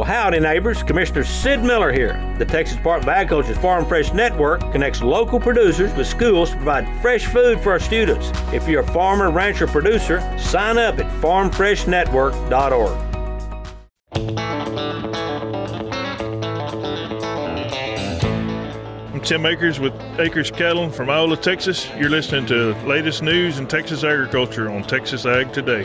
Well, howdy, neighbors. Commissioner Sid Miller here. The Texas Department of Agriculture's Farm Fresh Network connects local producers with schools to provide fresh food for our students. If you're a farmer, rancher, producer, sign up at farmfreshnetwork.org. I'm Tim Akers with Akers Cattle from Iola, Texas. You're listening to latest news in Texas agriculture on Texas Ag Today.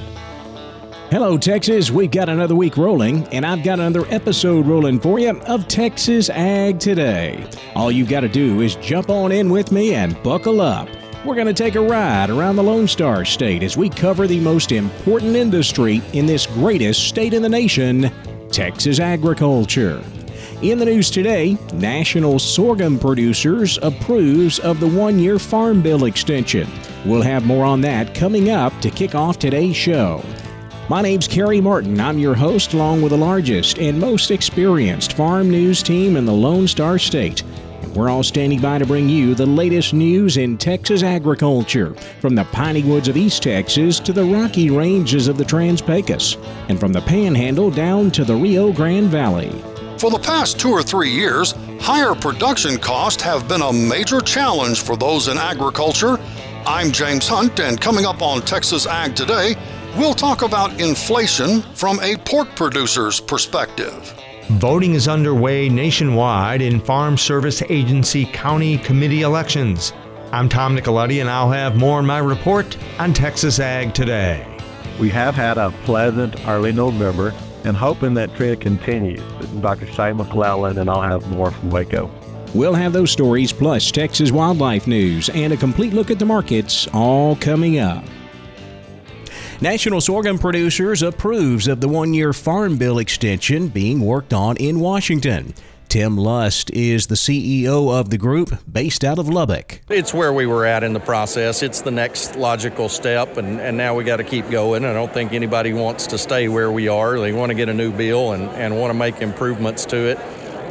Hello, Texas. We've got another week rolling, and I've got another episode rolling for you of Texas Ag Today. All you've got to do is jump on in with me and buckle up. We're going to take a ride around the Lone Star State as we cover the most important industry in this greatest state in the nation Texas agriculture. In the news today, National Sorghum Producers approves of the one year Farm Bill extension. We'll have more on that coming up to kick off today's show. My name's Kerry Martin. I'm your host, along with the largest and most experienced farm news team in the Lone Star State. And we're all standing by to bring you the latest news in Texas agriculture, from the piney woods of East Texas to the rocky ranges of the Trans Pecos, and from the Panhandle down to the Rio Grande Valley. For the past two or three years, higher production costs have been a major challenge for those in agriculture. I'm James Hunt, and coming up on Texas Ag Today, We'll talk about inflation from a pork producer's perspective. Voting is underway nationwide in Farm Service Agency county committee elections. I'm Tom Nicoletti, and I'll have more in my report on Texas Ag today. We have had a pleasant early November and hoping that trend continues. Dr. Shane McClellan, and I'll have more from Waco. We'll have those stories plus Texas wildlife news and a complete look at the markets all coming up. National Sorghum Producers approves of the one year Farm Bill extension being worked on in Washington. Tim Lust is the CEO of the group based out of Lubbock. It's where we were at in the process. It's the next logical step, and, and now we got to keep going. I don't think anybody wants to stay where we are. They want to get a new bill and, and want to make improvements to it.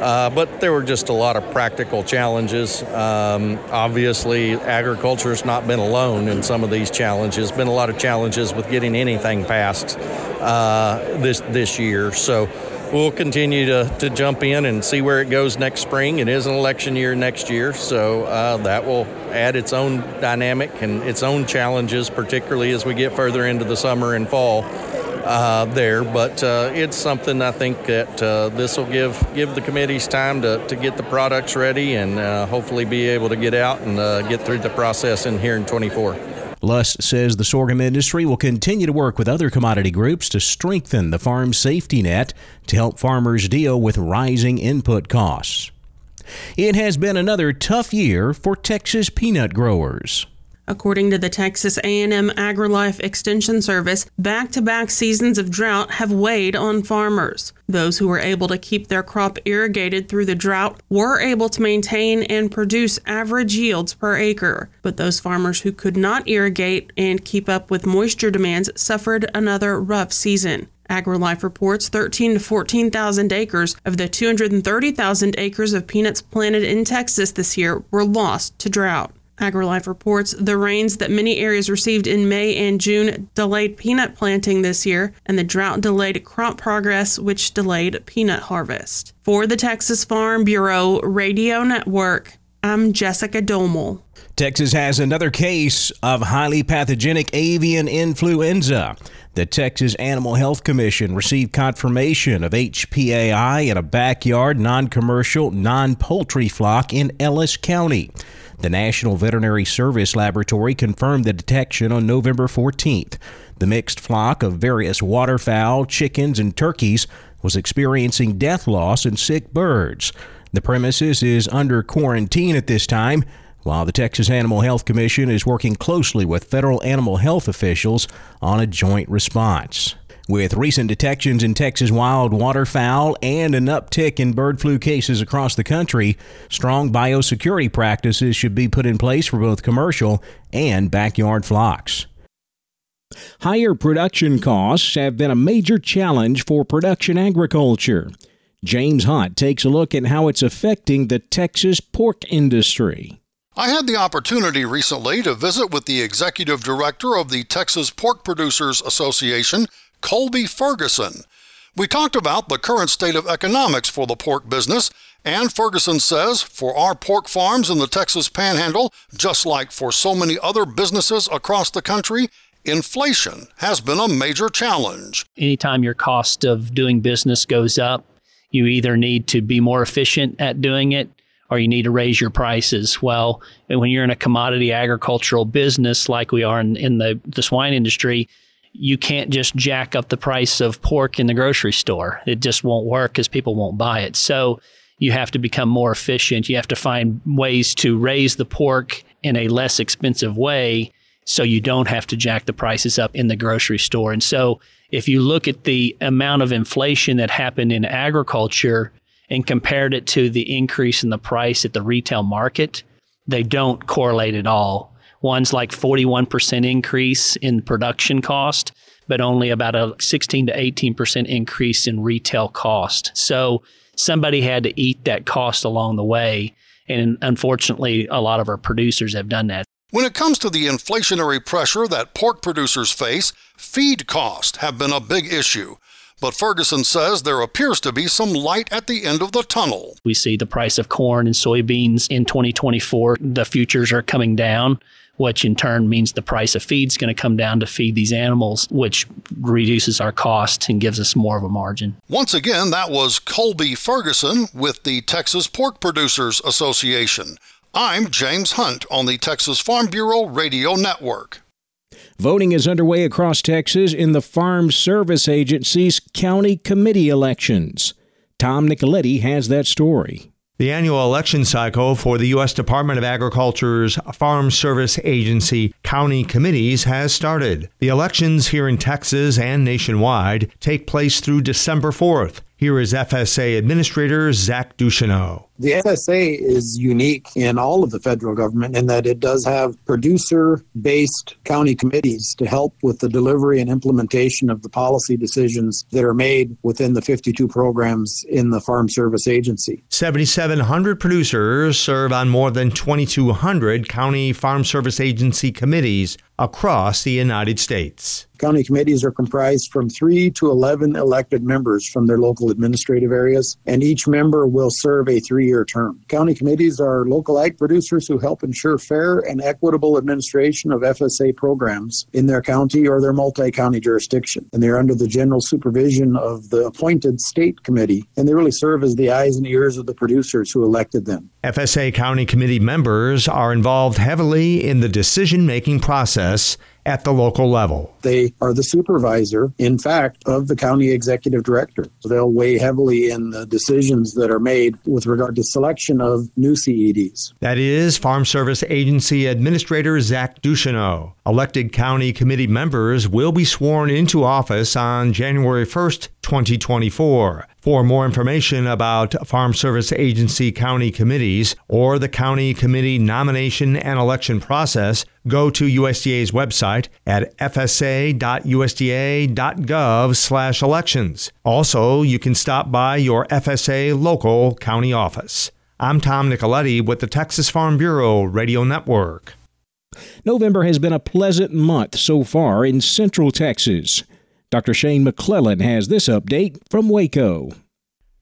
Uh, but there were just a lot of practical challenges. Um, obviously, agriculture has not been alone in some of these challenges. Been a lot of challenges with getting anything passed uh, this this year. So we'll continue to, to jump in and see where it goes next spring. It is an election year next year, so uh, that will add its own dynamic and its own challenges, particularly as we get further into the summer and fall uh, there. But uh, it's something I think that uh, this will give give the committees time to, to get the products ready and uh, hopefully be able to get out and uh, get through the process in here in 24. Lust says the sorghum industry will continue to work with other commodity groups to strengthen the farm safety net to help farmers deal with rising input costs. It has been another tough year for Texas peanut growers. According to the Texas A&M AgriLife Extension Service, back-to-back seasons of drought have weighed on farmers. Those who were able to keep their crop irrigated through the drought were able to maintain and produce average yields per acre, but those farmers who could not irrigate and keep up with moisture demands suffered another rough season. AgriLife reports 13 to 14,000 acres of the 230,000 acres of peanuts planted in Texas this year were lost to drought. AgriLife reports the rains that many areas received in May and June delayed peanut planting this year, and the drought delayed crop progress, which delayed peanut harvest. For the Texas Farm Bureau Radio Network, I'm Jessica Domel. Texas has another case of highly pathogenic avian influenza. The Texas Animal Health Commission received confirmation of HPAI in a backyard, non commercial, non poultry flock in Ellis County. The National Veterinary Service Laboratory confirmed the detection on November 14th. The mixed flock of various waterfowl, chickens, and turkeys was experiencing death loss and sick birds. The premises is under quarantine at this time, while the Texas Animal Health Commission is working closely with federal animal health officials on a joint response. With recent detections in Texas wild waterfowl and an uptick in bird flu cases across the country, strong biosecurity practices should be put in place for both commercial and backyard flocks. Higher production costs have been a major challenge for production agriculture. James Hunt takes a look at how it's affecting the Texas pork industry. I had the opportunity recently to visit with the executive director of the Texas Pork Producers Association, Colby Ferguson. We talked about the current state of economics for the pork business, and Ferguson says for our pork farms in the Texas Panhandle, just like for so many other businesses across the country, inflation has been a major challenge. Anytime your cost of doing business goes up, you either need to be more efficient at doing it or you need to raise your prices. Well, when you're in a commodity agricultural business like we are in, in the, the swine industry, you can't just jack up the price of pork in the grocery store. It just won't work because people won't buy it. So you have to become more efficient. You have to find ways to raise the pork in a less expensive way so you don't have to jack the prices up in the grocery store. And so if you look at the amount of inflation that happened in agriculture and compared it to the increase in the price at the retail market, they don't correlate at all. One's like 41% increase in production cost, but only about a 16 to 18% increase in retail cost. So somebody had to eat that cost along the way. And unfortunately, a lot of our producers have done that. When it comes to the inflationary pressure that pork producers face, feed costs have been a big issue. But Ferguson says there appears to be some light at the end of the tunnel. We see the price of corn and soybeans in 2024. The futures are coming down, which in turn means the price of feed is going to come down to feed these animals, which reduces our cost and gives us more of a margin. Once again, that was Colby Ferguson with the Texas Pork Producers Association. I'm James Hunt on the Texas Farm Bureau Radio Network. Voting is underway across Texas in the Farm Service Agency's county committee elections. Tom Nicoletti has that story. The annual election cycle for the U.S. Department of Agriculture's Farm Service Agency county committees has started. The elections here in Texas and nationwide take place through December 4th. Here is FSA Administrator Zach Ducheneaux. The FSA is unique in all of the federal government in that it does have producer based county committees to help with the delivery and implementation of the policy decisions that are made within the 52 programs in the Farm Service Agency. 7,700 producers serve on more than 2,200 county Farm Service Agency committees across the United States. County committees are comprised from 3 to 11 elected members from their local administrative areas, and each member will serve a three year term. County committees are local ag producers who help ensure fair and equitable administration of FSA programs in their county or their multi county jurisdiction. And they're under the general supervision of the appointed state committee, and they really serve as the eyes and ears of the producers who elected them. FSA County Committee members are involved heavily in the decision making process this at the local level. They are the supervisor, in fact, of the county executive director. So they'll weigh heavily in the decisions that are made with regard to selection of new CEDs. That is Farm Service Agency Administrator Zach Ducheneaux. Elected county committee members will be sworn into office on January 1st, 2024. For more information about Farm Service Agency county committees or the county committee nomination and election process, go to USDA's website at fsa.usda.gov/elections. Also, you can stop by your FSA local county office. I'm Tom Nicoletti with the Texas Farm Bureau Radio Network. November has been a pleasant month so far in Central Texas. Dr. Shane McClellan has this update from Waco.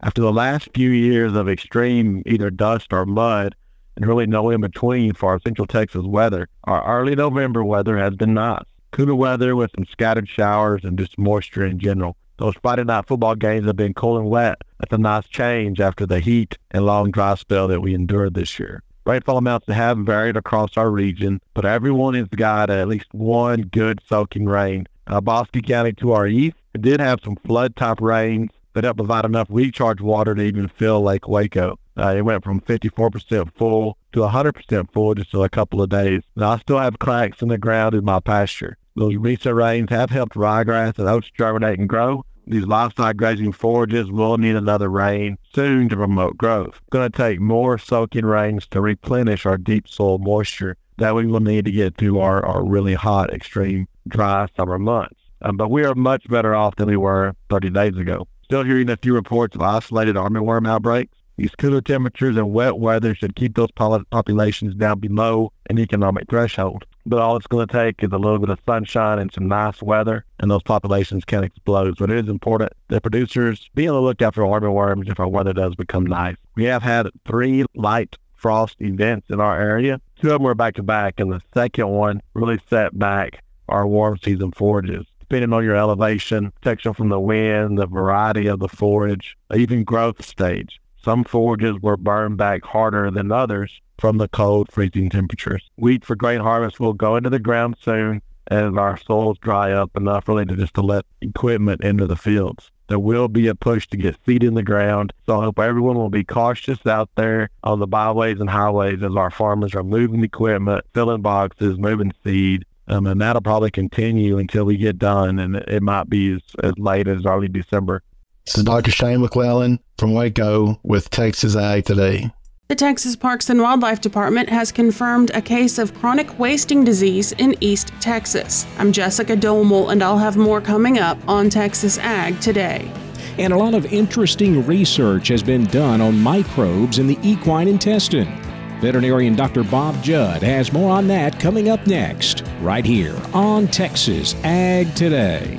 After the last few years of extreme either dust or mud, and really no in between for our Central Texas weather, our early November weather has been nice. Cooler weather with some scattered showers and just moisture in general. Those Friday night football games have been cool and wet. That's a nice change after the heat and long dry spell that we endured this year. Rainfall amounts have varied across our region, but everyone has got at least one good soaking rain uh, Bosque County to our east. Did have some flood type rains that helped provide enough recharge water to even fill Lake Waco. Uh, it went from 54% full to 100% full just in a couple of days. I still have cracks in the ground in my pasture. Those recent rains have helped ryegrass and oats germinate and grow. These livestock grazing forages will need another rain soon to promote growth. It's going to take more soaking rains to replenish our deep soil moisture that we will need to get through our, our really hot, extreme, dry summer months. Um, but we are much better off than we were 30 days ago. Still hearing a few reports of isolated armyworm outbreaks. These cooler temperatures and wet weather should keep those populations down below an economic threshold. But all it's going to take is a little bit of sunshine and some nice weather, and those populations can explode. So it is important that producers be on the lookout for armyworms if our weather does become nice. We have had three light frost events in our area. Two of them were back to back, and the second one really set back our warm season forages depending on your elevation, protection from the wind, the variety of the forage, even growth stage. Some forages were burned back harder than others from the cold, freezing temperatures. Wheat for grain harvest will go into the ground soon as our soils dry up enough really to just to let equipment into the fields. There will be a push to get seed in the ground. So I hope everyone will be cautious out there on the byways and highways as our farmers are moving equipment, filling boxes, moving seed. Um, and that'll probably continue until we get done. And it might be as, as late as early December. This is Dr. Shane McClellan from Waco with Texas Ag Today. The Texas Parks and Wildlife Department has confirmed a case of chronic wasting disease in East Texas. I'm Jessica Domel, and I'll have more coming up on Texas Ag Today. And a lot of interesting research has been done on microbes in the equine intestine. Veterinarian Dr. Bob Judd has more on that coming up next, right here on Texas Ag Today.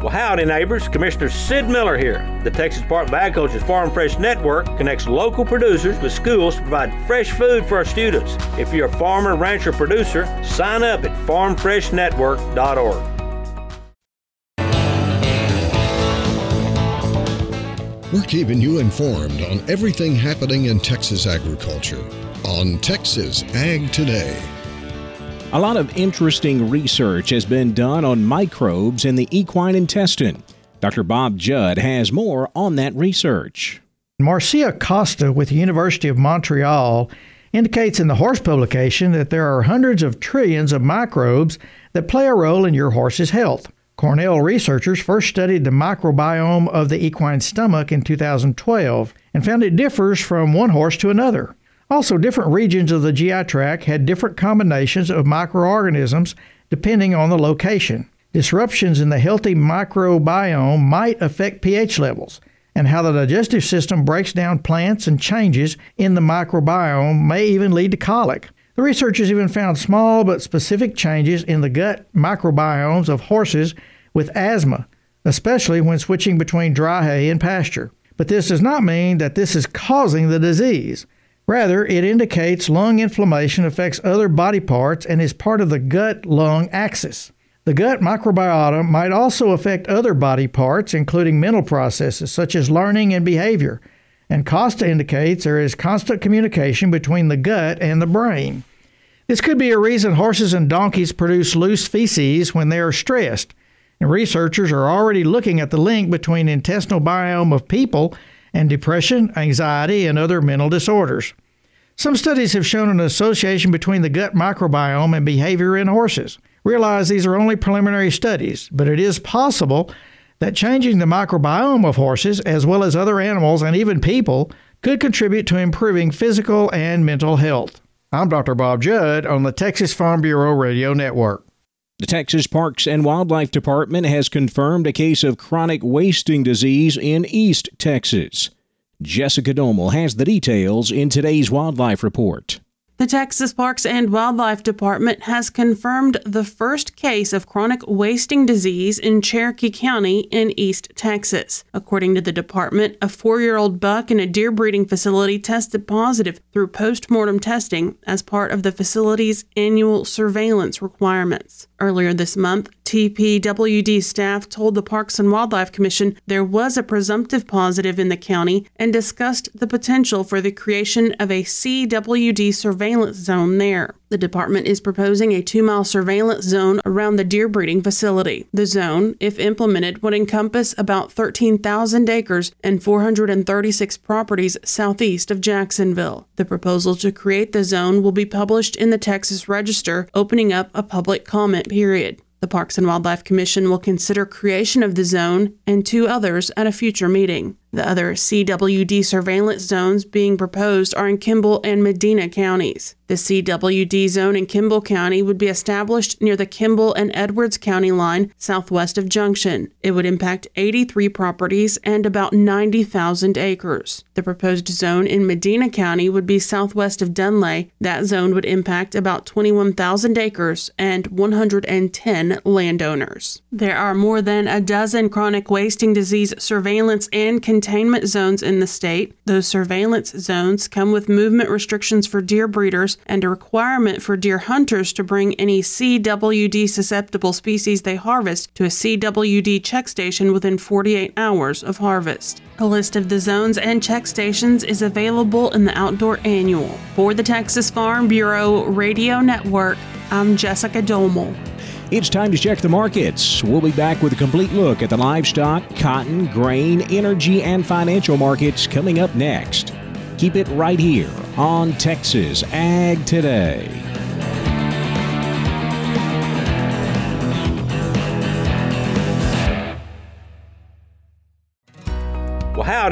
Well, howdy, neighbors. Commissioner Sid Miller here. The Texas Department of Agriculture's Farm Fresh Network connects local producers with schools to provide fresh food for our students. If you're a farmer, rancher, producer, sign up at farmfreshnetwork.org. We're keeping you informed on everything happening in Texas agriculture on Texas Ag Today. A lot of interesting research has been done on microbes in the equine intestine. Dr. Bob Judd has more on that research. Marcio Costa with the University of Montreal indicates in the horse publication that there are hundreds of trillions of microbes that play a role in your horse's health. Cornell researchers first studied the microbiome of the equine stomach in 2012 and found it differs from one horse to another. Also, different regions of the GI tract had different combinations of microorganisms depending on the location. Disruptions in the healthy microbiome might affect pH levels, and how the digestive system breaks down plants and changes in the microbiome may even lead to colic. The researchers even found small but specific changes in the gut microbiomes of horses with asthma, especially when switching between dry hay and pasture. But this does not mean that this is causing the disease. Rather, it indicates lung inflammation affects other body parts and is part of the gut lung axis. The gut microbiota might also affect other body parts, including mental processes such as learning and behavior. And Costa indicates there is constant communication between the gut and the brain. This could be a reason horses and donkeys produce loose feces when they are stressed. And researchers are already looking at the link between intestinal biome of people and depression, anxiety, and other mental disorders. Some studies have shown an association between the gut microbiome and behavior in horses. Realize these are only preliminary studies, but it is possible that changing the microbiome of horses, as well as other animals and even people, could contribute to improving physical and mental health. I'm Dr. Bob Judd on the Texas Farm Bureau Radio Network. The Texas Parks and Wildlife Department has confirmed a case of chronic wasting disease in East Texas. Jessica Domel has the details in today's Wildlife Report. The Texas Parks and Wildlife Department has confirmed the first case of chronic wasting disease in Cherokee County in East Texas. According to the department, a four year old buck in a deer breeding facility tested positive through post mortem testing as part of the facility's annual surveillance requirements. Earlier this month, TPWD staff told the Parks and Wildlife Commission there was a presumptive positive in the county and discussed the potential for the creation of a CWD surveillance zone there. The department is proposing a two mile surveillance zone around the deer breeding facility. The zone, if implemented, would encompass about 13,000 acres and 436 properties southeast of Jacksonville. The proposal to create the zone will be published in the Texas Register, opening up a public comment period. The Parks and Wildlife Commission will consider creation of the zone and two others at a future meeting. The other CWD surveillance zones being proposed are in Kimble and Medina counties. The CWD zone in Kimble County would be established near the Kimble and Edwards County line southwest of Junction. It would impact 83 properties and about 90,000 acres. The proposed zone in Medina County would be southwest of Dunlay. That zone would impact about 21,000 acres and 110 landowners. There are more than a dozen chronic wasting disease surveillance and containment zones in the state. Those surveillance zones come with movement restrictions for deer breeders and a requirement for deer hunters to bring any CWD susceptible species they harvest to a CWD check station within 48 hours of harvest. A list of the zones and check stations is available in the Outdoor Annual. For the Texas Farm Bureau Radio Network, I'm Jessica Domel. It's time to check the markets. We'll be back with a complete look at the livestock, cotton, grain, energy, and financial markets coming up next. Keep it right here on Texas Ag Today.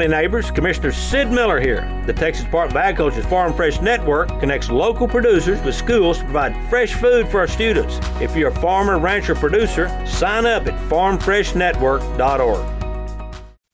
Neighbors. Commissioner Sid Miller here. The Texas Department of Agriculture's Farm Fresh Network connects local producers with schools to provide fresh food for our students. If you're a farmer, rancher, producer, sign up at farmfreshnetwork.org.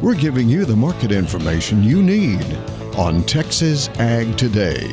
We're giving you the market information you need on Texas Ag Today.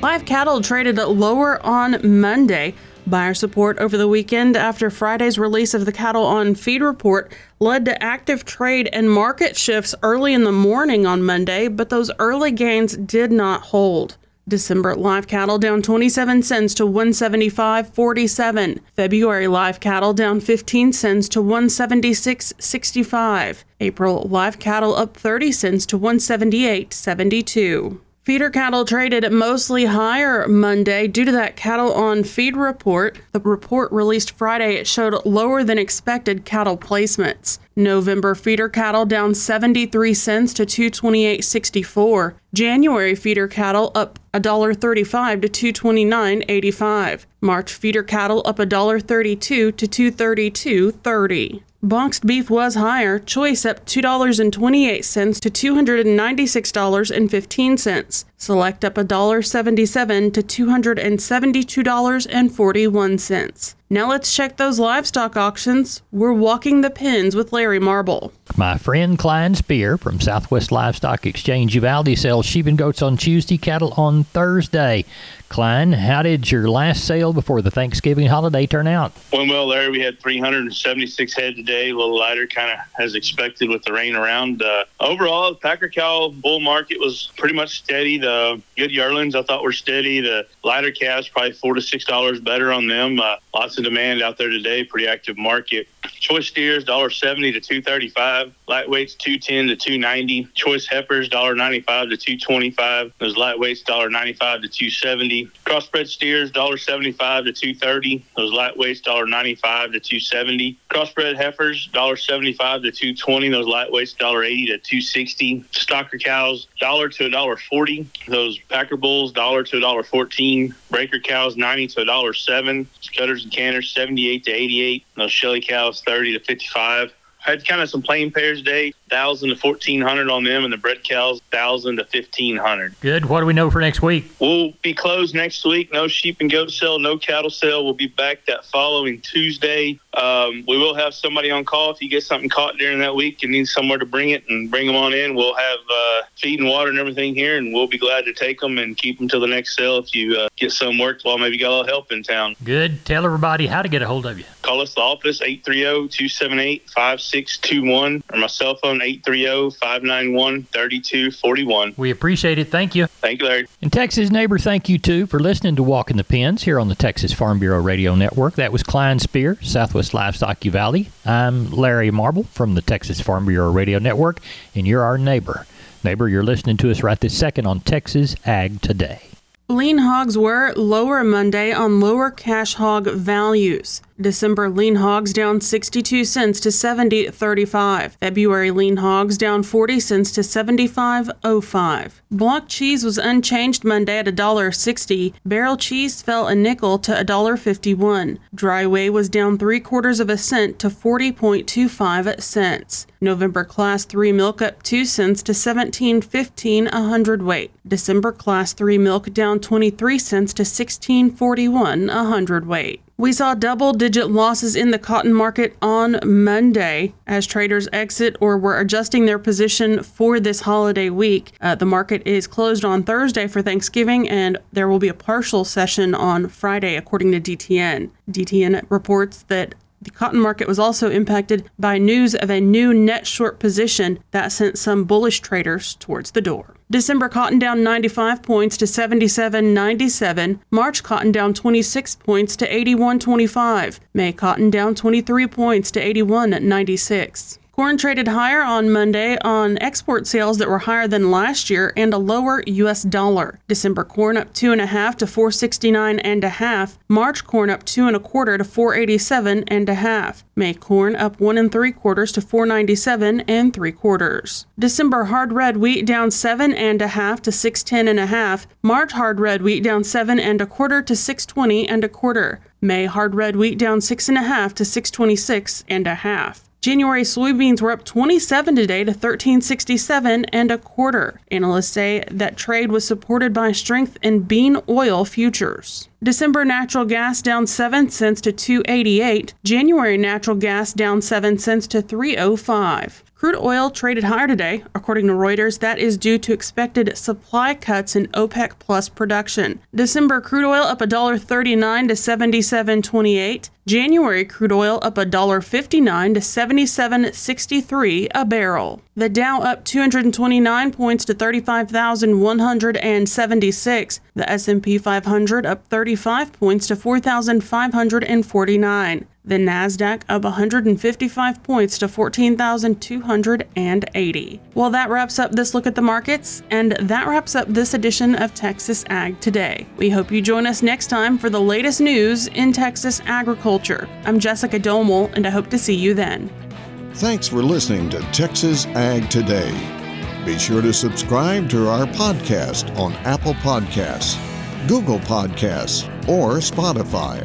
Live cattle traded lower on Monday. Buyer support over the weekend after Friday's release of the Cattle on Feed report led to active trade and market shifts early in the morning on Monday, but those early gains did not hold. December live cattle down 27 cents to 175.47. February live cattle down 15 cents to 176.65. April live cattle up 30 cents to 178.72. Feeder cattle traded mostly higher Monday due to that cattle on feed report. The report released Friday showed lower than expected cattle placements. November feeder cattle down 73 cents to 228.64. January feeder cattle up $1.35 to 229.85. March feeder cattle up $1.32 to 232.30. Boxed beef was higher, choice up $2.28 to $296.15. Select up $1.77 to $272.41. Now let's check those livestock auctions. We're walking the pens with Larry Marble. My friend Klein Spear from Southwest Livestock Exchange Uvalde sells sheep and goats on Tuesday, cattle on Thursday. Klein, how did your last sale before the Thanksgiving holiday turn out? Went well, Larry. We had 376 head today, a little lighter, kind of as expected with the rain around. Uh, overall, the Packer cow bull market was pretty much steady. The good yearlings I thought were steady. The lighter calves probably four to six dollars better on them. Uh, lots of demand out there today. Pretty active market. Choice steers $1.70 to 235. Lightweights 210 to 290. Choice heifers $1.95 to 225. Those lightweights $1.95 to 270. Crossbred steers $1.75 to 230. Those lightweights $1.95 to 270. Crossbred heifers $1.75 to 220. Those lightweights $1.80 to 260. Stocker cows dollar to $1.40. Those Packer bulls dollar to $1.14. Breaker cows 90 to $1.07. Cutters and canners 78 to 88. Those Shelly cows 30 to 55. I Had kind of some plain pairs today, thousand to fourteen hundred on them, and the bred cows thousand to fifteen hundred. Good. What do we know for next week? We'll be closed next week. No sheep and goat sale, no cattle sale. We'll be back that following Tuesday. Um, we will have somebody on call if you get something caught during that week and need somewhere to bring it and bring them on in. We'll have uh, feed and water and everything here, and we'll be glad to take them and keep them till the next sale if you uh, get some worked while maybe got a little help in town. Good. Tell everybody how to get a hold of you. Call us the office 830-278-5621 or my cell phone 830-591-3241. We appreciate it. Thank you. Thank you, Larry. And Texas neighbor, thank you too for listening to Walking the Pens here on the Texas Farm Bureau Radio Network. That was Klein Spear, Southwest Livestock Uvalde. I'm Larry Marble from the Texas Farm Bureau Radio Network, and you're our neighbor. Neighbor, you're listening to us right this second on Texas Ag Today. Lean hogs were lower Monday on lower cash hog values. December lean hogs down 62 cents to 70.35. February lean hogs down 40 cents to 75.05. Block cheese was unchanged Monday at $1.60. Barrel cheese fell a nickel to $1.51. Dry whey was down 3 quarters of a cent to 40.25 cents. November class 3 milk up 2 cents to 17.15 a hundredweight. December class 3 milk down 23 cents to 16.41 a hundredweight. We saw double digit losses in the cotton market on Monday as traders exit or were adjusting their position for this holiday week. Uh, the market is closed on Thursday for Thanksgiving, and there will be a partial session on Friday, according to DTN. DTN reports that the cotton market was also impacted by news of a new net short position that sent some bullish traders towards the door. December cotton down 95 points to 77.97. March cotton down 26 points to 81.25. May cotton down 23 points to 81.96. Corn traded higher on Monday on export sales that were higher than last year and a lower U.S. dollar. December corn up two and a half to 469 and a half. March corn up two and a quarter to 487 and a half. May corn up one and three quarters to 497 and three quarters. December hard red wheat down seven and a half to 610 and a half. March hard red wheat down seven and a quarter to 620 and a quarter. May hard red wheat down six and a half to 626 and a half. January soybeans were up 27 today to 1367 and a quarter. Analysts say that trade was supported by strength in bean oil futures. December natural gas down 7 cents to 288. January natural gas down 7 cents to 305. Crude oil traded higher today, according to Reuters. That is due to expected supply cuts in OPEC plus production. December crude oil up $1.39 to 77.28. January crude oil up $1.59 to 77.63 a barrel. The Dow up 229 points to 35,176. The S&P 500 up 35 points to 4,549. The Nasdaq up 155 points to 14,280. Well, that wraps up this look at the markets, and that wraps up this edition of Texas Ag Today. We hope you join us next time for the latest news in Texas agriculture. I'm Jessica Domel, and I hope to see you then. Thanks for listening to Texas Ag Today. Be sure to subscribe to our podcast on Apple Podcasts, Google Podcasts, or Spotify.